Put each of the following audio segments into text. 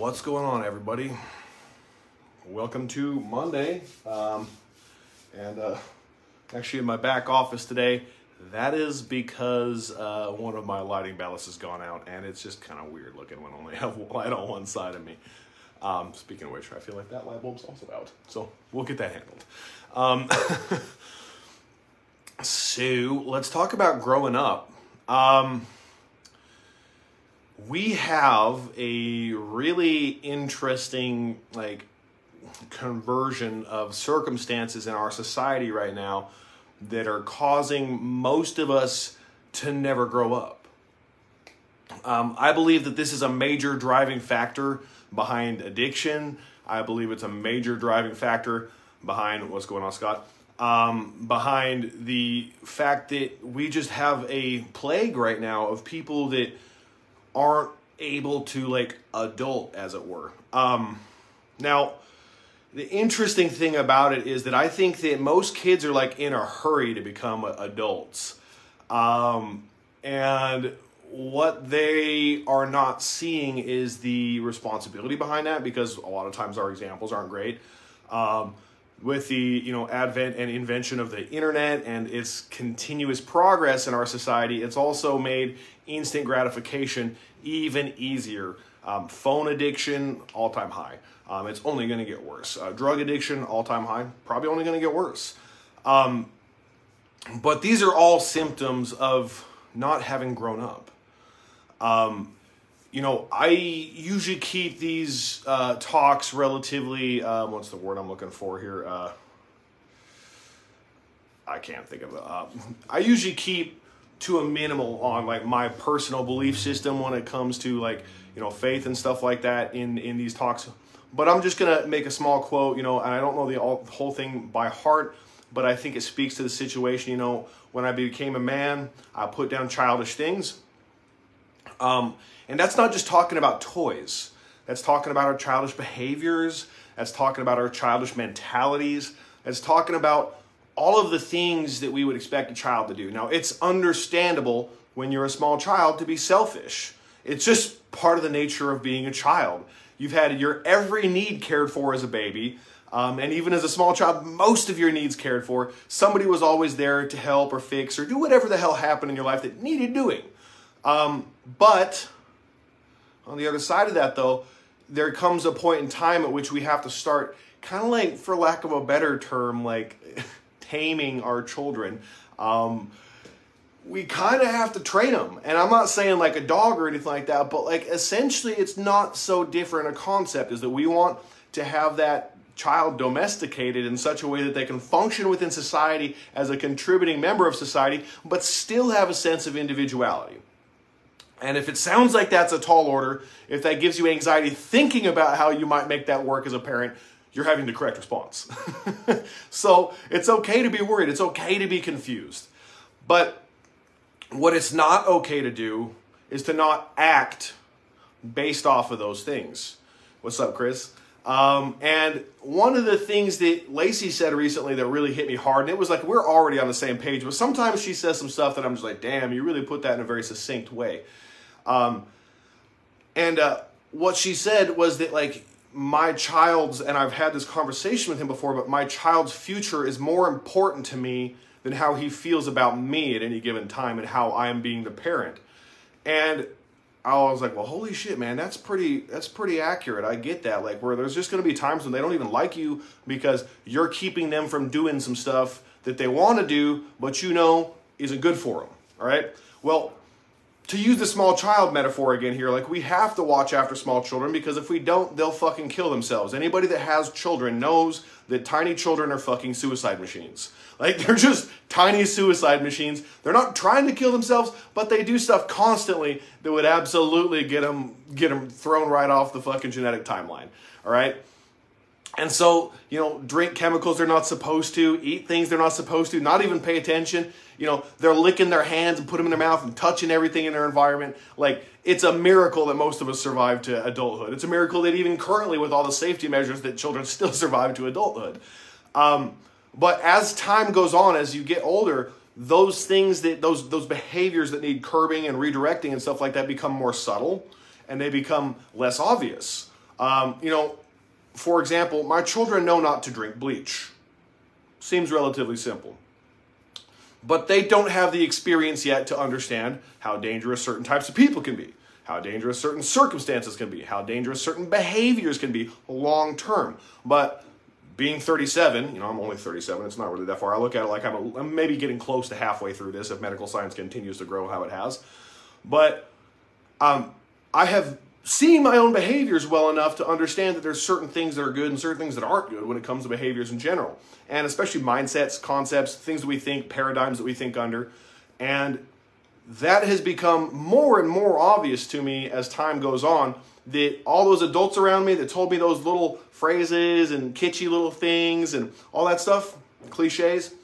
What's going on, everybody? Welcome to Monday. Um, and uh, actually, in my back office today, that is because uh, one of my lighting ballasts has gone out, and it's just kind of weird looking when I only have light on one side of me. Um, speaking of which, I feel like that light bulb's also out, so we'll get that handled. Um, so let's talk about growing up. Um, we have a really interesting like conversion of circumstances in our society right now that are causing most of us to never grow up. Um, I believe that this is a major driving factor behind addiction. I believe it's a major driving factor behind what's going on, Scott. Um, behind the fact that we just have a plague right now of people that aren't able to like adult, as it were. Um, now, the interesting thing about it is that I think that most kids are like in a hurry to become adults. Um, and what they are not seeing is the responsibility behind that because a lot of times our examples aren't great. Um, with the you know advent and invention of the internet and its continuous progress in our society, it's also made instant gratification even easier. Um, phone addiction, all time high. Um, it's only going to get worse. Uh, drug addiction, all time high, probably only going to get worse. Um, but these are all symptoms of not having grown up. Um, you know, I usually keep these uh, talks relatively. Um, what's the word I'm looking for here? Uh, I can't think of it. Uh, I usually keep to a minimal on like my personal belief system when it comes to like you know faith and stuff like that in in these talks but I'm just to make a small quote, you know, and I don't know the, all, the whole thing by heart, but I think it speaks to the situation. You know, when I became a man, I put down childish things. Um, and that's not just talking about toys, that's talking about our childish behaviors, that's talking about our childish mentalities, that's talking about all of the things that we would expect a child to do. Now, it's understandable when you're a small child to be selfish. It's just part of the nature of being a child. You've had your every need cared for as a baby. Um, and even as a small child, most of your needs cared for. Somebody was always there to help or fix or do whatever the hell happened in your life that needed doing. Um, but on the other side of that, though, there comes a point in time at which we have to start, kind of like, for lack of a better term, like taming our children. Um, we kind of have to train them. And I'm not saying like a dog or anything like that, but like essentially it's not so different a concept is that we want to have that child domesticated in such a way that they can function within society as a contributing member of society, but still have a sense of individuality. And if it sounds like that's a tall order, if that gives you anxiety thinking about how you might make that work as a parent, you're having the correct response. so it's okay to be worried, it's okay to be confused. But what it's not okay to do is to not act based off of those things. What's up, Chris? Um, and one of the things that Lacey said recently that really hit me hard, and it was like we're already on the same page, but sometimes she says some stuff that I'm just like, damn, you really put that in a very succinct way. Um, and uh, what she said was that, like, my child's, and I've had this conversation with him before, but my child's future is more important to me than how he feels about me at any given time and how I am being the parent. And I was like, well, holy shit, man, that's pretty that's pretty accurate. I get that. Like where there's just gonna be times when they don't even like you because you're keeping them from doing some stuff that they want to do, but you know isn't good for them. All right. Well, to use the small child metaphor again here, like we have to watch after small children because if we don't, they'll fucking kill themselves. Anybody that has children knows that tiny children are fucking suicide machines. Like they're just tiny suicide machines. They're not trying to kill themselves, but they do stuff constantly that would absolutely get them get them thrown right off the fucking genetic timeline. All right? And so, you know, drink chemicals they're not supposed to, eat things they're not supposed to, not even pay attention. You know, they're licking their hands and put them in their mouth and touching everything in their environment. Like, it's a miracle that most of us survive to adulthood. It's a miracle that even currently, with all the safety measures, that children still survive to adulthood. Um, but as time goes on, as you get older, those things that those those behaviors that need curbing and redirecting and stuff like that become more subtle, and they become less obvious. Um, you know, for example, my children know not to drink bleach. Seems relatively simple. But they don't have the experience yet to understand how dangerous certain types of people can be, how dangerous certain circumstances can be, how dangerous certain behaviors can be long term. But being 37, you know, I'm only 37, it's not really that far. I look at it like I'm, a, I'm maybe getting close to halfway through this if medical science continues to grow how it has. But um, I have seen my own behaviors well enough to understand that there's certain things that are good and certain things that aren't good when it comes to behaviors in general. And especially mindsets concepts things that we think paradigms that we think under. And that has become more and more obvious to me as time goes on that all those adults around me that told me those little phrases and kitschy little things and all that stuff cliches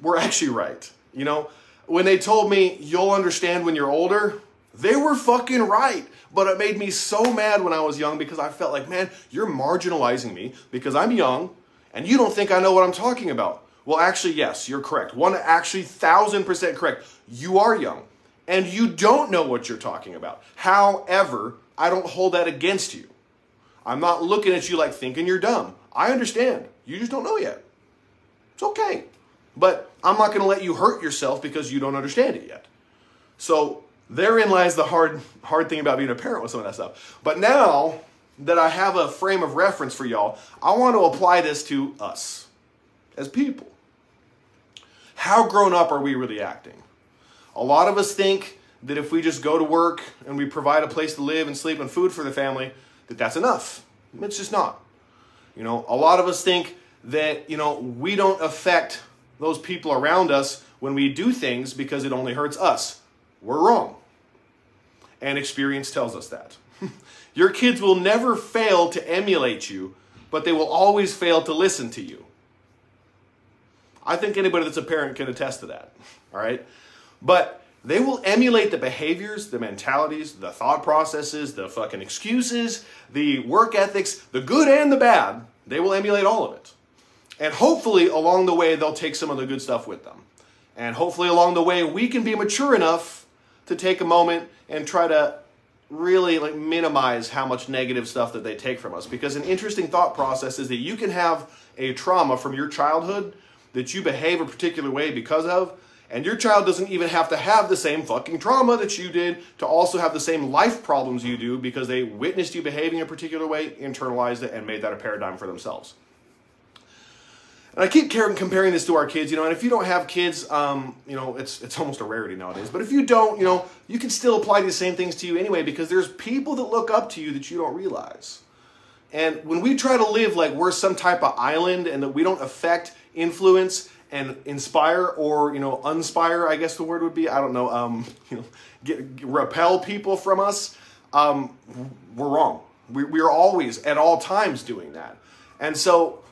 were actually right you know? When they told me you'll understand when you're older they were fucking right. But it made me so mad when I was young because I felt like, man, you're marginalizing me because I'm young and you don't think I know what I'm talking about. Well, actually, yes, you're correct. One, actually, thousand percent correct. You are young and you don't know what you're talking about. However, I don't hold that against you. I'm not looking at you like thinking you're dumb. I understand. You just don't know yet. It's okay. But I'm not going to let you hurt yourself because you don't understand it yet. So therein lies the hard hard thing about being a parent with some of that stuff. But now that I have a frame of reference for y'all, I want to apply this to us as people. How grown up are we really acting? A lot of us think that if we just go to work and we provide a place to live and sleep and food for the family, that that's enough. It's just not. You know, a lot of us think that, you know, we don't affect those people around us when we do things because it only hurts us. We're wrong and experience tells us that. Your kids will never fail to emulate you, but they will always fail to listen to you. I think anybody that's a parent can attest to that. All right? But they will emulate the behaviors, the mentalities, the thought processes, the fucking excuses, the work ethics, the good and the bad. They will emulate all of it. And hopefully, along the way, they'll take some of the good stuff with them. And hopefully, along the way, we can be mature enough to take a moment and try to really like minimize how much negative stuff that they take from us because an interesting thought process is that you can have a trauma from your childhood that you behave a particular way because of and your child doesn't even have to have the same fucking trauma that you did to also have the same life problems you do because they witnessed you behaving a particular way, internalized it, and made that a paradigm for themselves. And I keep comparing this to our kids, you know, and if you don't have kids, um, you know, it's, it's almost a rarity nowadays. But if you don't, you know, you can still apply these same things to you anyway because there's people that look up to you that you don't realize. And when we try to live like we're some type of island and that we don't affect, influence, and inspire or, you know, unspire, I guess the word would be, I don't know, um, you know, get, get repel people from us, um, we're wrong. We, we are always, at all times, doing that. And so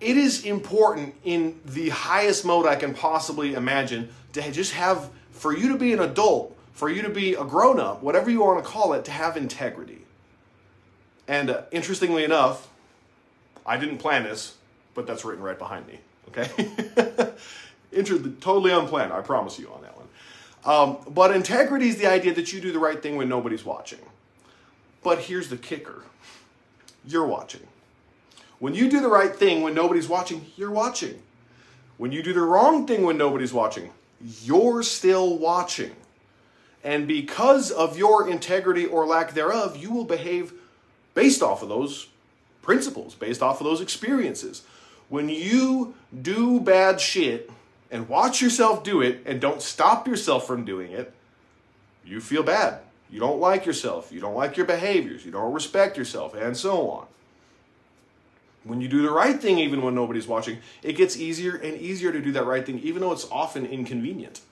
it is important in the highest mode I can possibly imagine to just have, for you to be an adult, for you to be a grown up, whatever you want to call it, to have integrity. And uh, interestingly enough, I didn't plan this, but that's written right behind me. Okay? Inter- totally unplanned, I promise you on that one. Um, but integrity is the idea that you do the right thing when nobody's watching. But here's the kicker you're watching. When you do the right thing when nobody's watching, you're watching. When you do the wrong thing when nobody's watching, you're still watching. And because of your integrity or lack thereof, you will behave based off of those principles, based off of those experiences. When you do bad shit and watch yourself do it and don't stop yourself from doing it, you feel bad. You don't like yourself. You don't like your behaviors. You don't respect yourself, and so on. When you do the right thing, even when nobody's watching, it gets easier and easier to do that right thing, even though it's often inconvenient.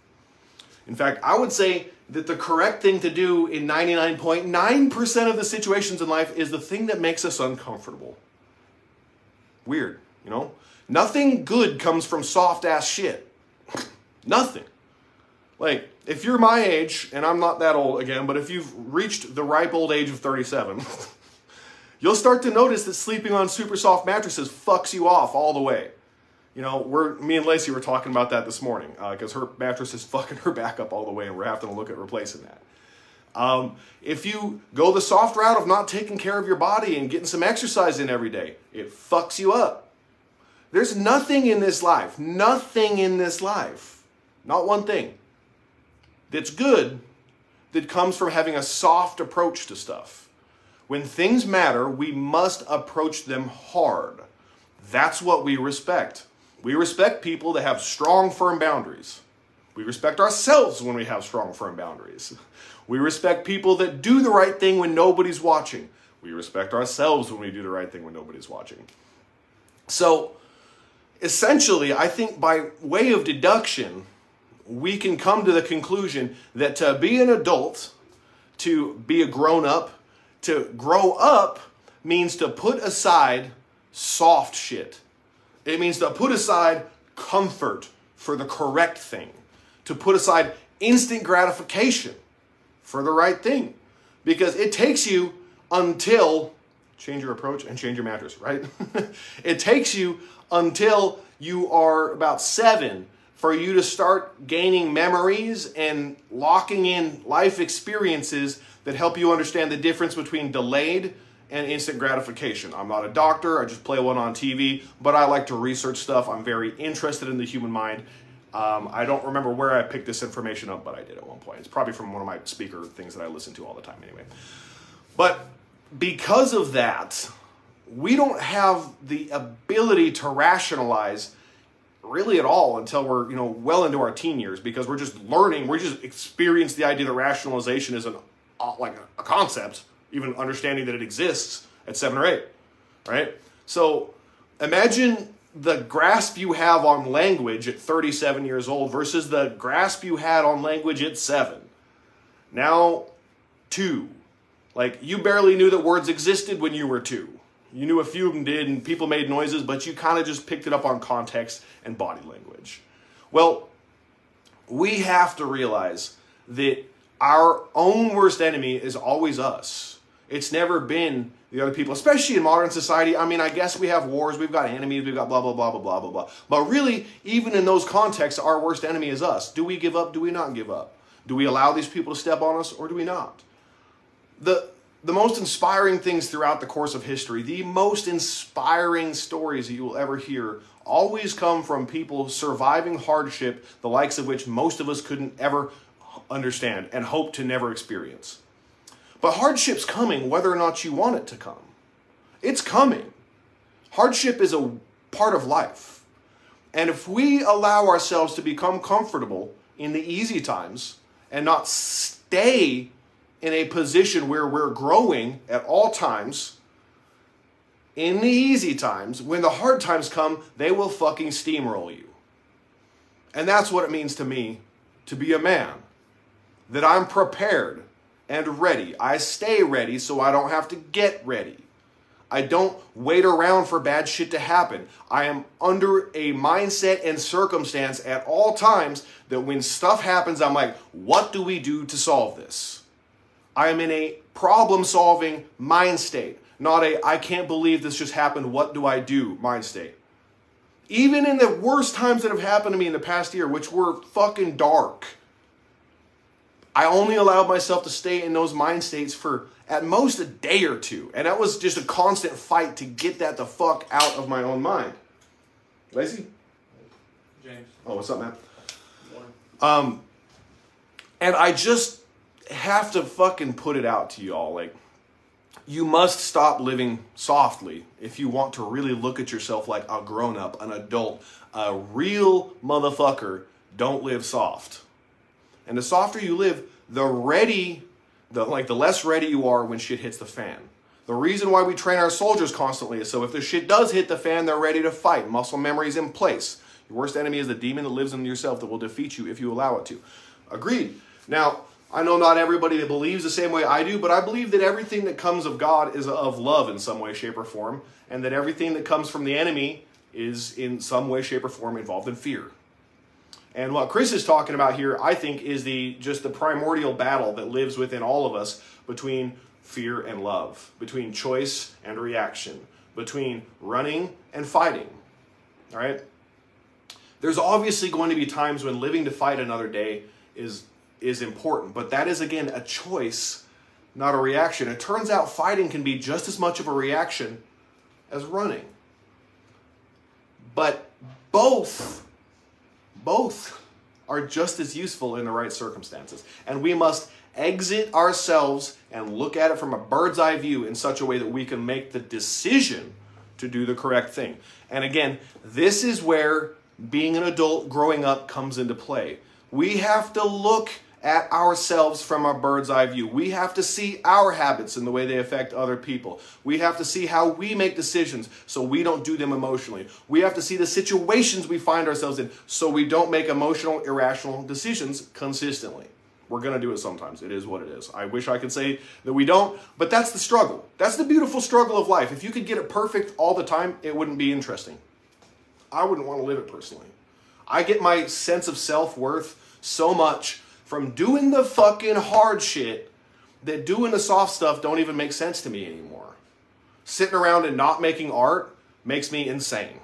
In fact, I would say that the correct thing to do in 99.9% of the situations in life is the thing that makes us uncomfortable. Weird, you know? Nothing good comes from soft ass shit. Nothing. Like, if you're my age, and I'm not that old again, but if you've reached the ripe old age of 37, you'll start to notice that sleeping on super soft mattresses fucks you off all the way. You know, we're me and Lacey were talking about that this morning because uh, her mattress is fucking her back up all the way, and we're having to look at replacing that. Um, if you go the soft route of not taking care of your body and getting some exercise in every day, it fucks you up. There's nothing in this life, nothing in this life, not one thing, that's good that comes from having a soft approach to stuff. When things matter, we must approach them hard. That's what we respect. We respect people that have strong, firm boundaries. We respect ourselves when we have strong, firm boundaries. We respect people that do the right thing when nobody's watching. We respect ourselves when we do the right thing when nobody's watching. So, essentially, I think by way of deduction, we can come to the conclusion that to be an adult, to be a grown up, to grow up means to put aside soft shit. It means to put aside comfort for the correct thing, to put aside instant gratification for the right thing. Because it takes you until change your approach and change your mattress, right? it takes you until you are about seven for you to start gaining memories and locking in life experiences that help you understand the difference between delayed and instant gratification. I'm not a doctor, I just play one on TV, but I like to research stuff. I'm very interested in the human mind. Um, I don't remember where I picked this information up, but I did at one point. It's probably from one of my speaker things that I listen to all the time anyway. But because of that, we don't have the ability to rationalize really at all until we're you know well into our teen years because we're just learning we just experience the idea that rationalization is an Uh, like a, a concept even understanding that it exists at seven or eight right? So imagine the grasp you have on language at 37 years old versus the grasp you had on language at seven. Now two. Like you barely knew that words existed when you were two. You knew a few of them did, and people made noises, but you kind of just picked it up on context and body language. Well, we have to realize that our own worst enemy is always us. It's never been the other people, especially in modern society. I mean, I guess we have wars, we've got enemies, we've got blah, blah, blah, blah, blah, blah, blah. But really, even in those contexts, our worst enemy is us. Do we give up? Do we not give up? Do we allow these people to step on us or do we not? The, the most inspiring things throughout the course of history, the most inspiring stories that you will ever hear, always come from people surviving hardship, the likes of which most of us couldn't ever understand and hope to never experience. But hardship's coming whether or not you want it to come. It's coming. Hardship is a part of life. And if we allow ourselves to become comfortable in the easy times and not stay in a position where we're growing at all times. In the easy times, when the hard times come, they will fucking steamroll you. And that's what it means to me to be a man. That I'm prepared and ready. I stay ready so I don't have to get ready. I don't wait around for bad shit to happen. I am under a mindset and circumstance at all times that when stuff happens, I'm like, what do we do to solve this? I am in a problem solving mind state, not a I can't believe this just happened, what do I do mind state. Even in the worst times that have happened to me in the past year, which were fucking dark, I only allowed myself to stay in those mind states for at most a day or two. And that was just a constant fight to get that the fuck out of my own mind. Lacey? James. Oh, what's up, man? Um, and I just have to fucking put it out to y'all. Like, you must stop living softly if you want to really look at yourself like a grown up, an adult, a real motherfucker. Don't live soft. And the softer you live, the ready, the like the less ready you are when shit hits the fan. The reason why we train our soldiers constantly is so if the shit does hit the fan, they're ready to fight. Muscle memory is in place. Your worst enemy is the demon that lives in yourself that will defeat you if you allow it to. Agreed. Now, I know not everybody that believes the same way I do, but I believe that everything that comes of God is of love in some way, shape, or form, and that everything that comes from the enemy is in some way, shape, or form involved in fear. And what Chris is talking about here, I think, is the just the primordial battle that lives within all of us between fear and love, between choice and reaction, between running and fighting. All right? There's obviously going to be times when living to fight another day is is important. But that is, again, a choice, not a reaction. It turns out fighting can be just as much of a reaction as running. But both, both are just as useful in the right circumstances. And we must exit ourselves and look at it from a bird's eye view in such a way that we can make the decision to do the correct thing. And again, this is where being an adult growing up comes into play. We have to look at ourselves from our bird's eye view. We have to see our habits and the way they affect other people. We have to see how we make decisions so we don't do them emotionally. We have to see the situations we find ourselves in so we don't make emotional, irrational decisions consistently. We're going to do it sometimes. It is what it is. I wish I could say that we don't, but that's the struggle. That's the beautiful struggle of life. If you could get it perfect all the time, it wouldn't be interesting. I wouldn't want to live it personally. I get my sense of self worth so much from doing the fucking hard shit that doing the soft stuff don't even make sense to me anymore. Sitting around and not making art makes me insane.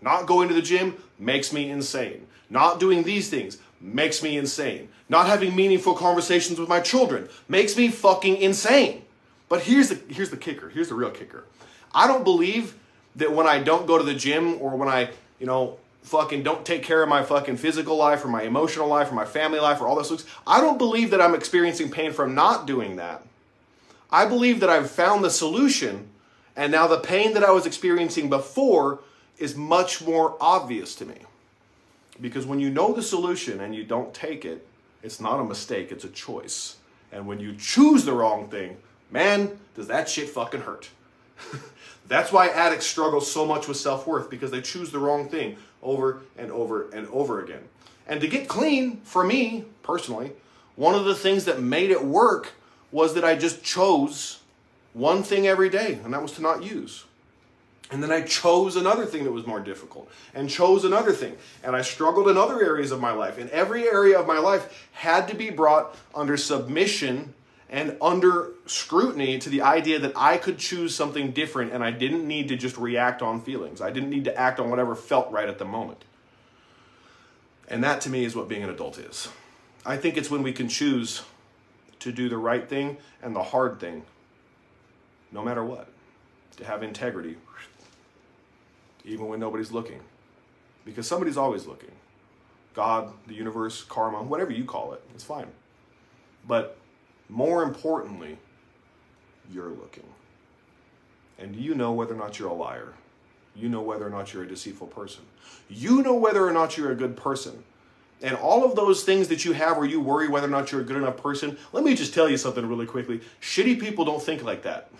Not going to the gym makes me insane. Not doing these things makes me insane. Not having meaningful conversations with my children makes me fucking insane. But here's the here's the kicker. Here's the real kicker. I don't believe that when I don't go to the gym or when I, you know, fucking don't take care of my fucking physical life or my emotional life or my family life or all those things. I don't believe that I'm experiencing pain from not doing that. I believe that I've found the solution and now the pain that I was experiencing before is much more obvious to me. Because when you know the solution and you don't take it, it's not a mistake, it's a choice. And when you choose the wrong thing, man, does that shit fucking hurt. That's why addicts struggle so much with self worth because they choose the wrong thing over and over and over again. And to get clean, for me personally, one of the things that made it work was that I just chose one thing every day, and that was to not use. And then I chose another thing that was more difficult and chose another thing. And I struggled in other areas of my life. And every area of my life had to be brought under submission and under scrutiny to the idea that I could choose something different and I didn't need to just react on feelings. I didn't need to act on whatever felt right at the moment. And that to me is what being an adult is. I think it's when we can choose to do the right thing and the hard thing, no matter what, to have integrity, even when nobody's looking. Because somebody's always looking. God, the universe, karma, whatever you call it, it's fine. But more importantly, you're looking. And you know whether or not you're a liar. You know whether or not you're a deceitful person. You know whether or not you're a good person. And all of those things that you have where you worry whether or not you're a good enough person, let me just tell you something really quickly. Shitty people don't think like that.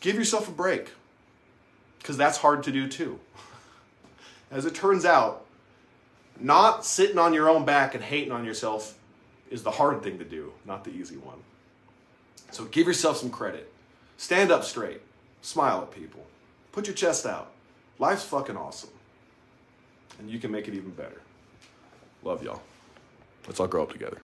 Give yourself a break. Because that's hard to do too. As it turns out, not sitting on your own back and hating on yourself is the hard thing to do, not the easy one. So give yourself some credit. Stand up straight. Smile at people. Put your chest out. Life's fucking awesome. And you can make it even better. Love y'all. Let's all grow up together.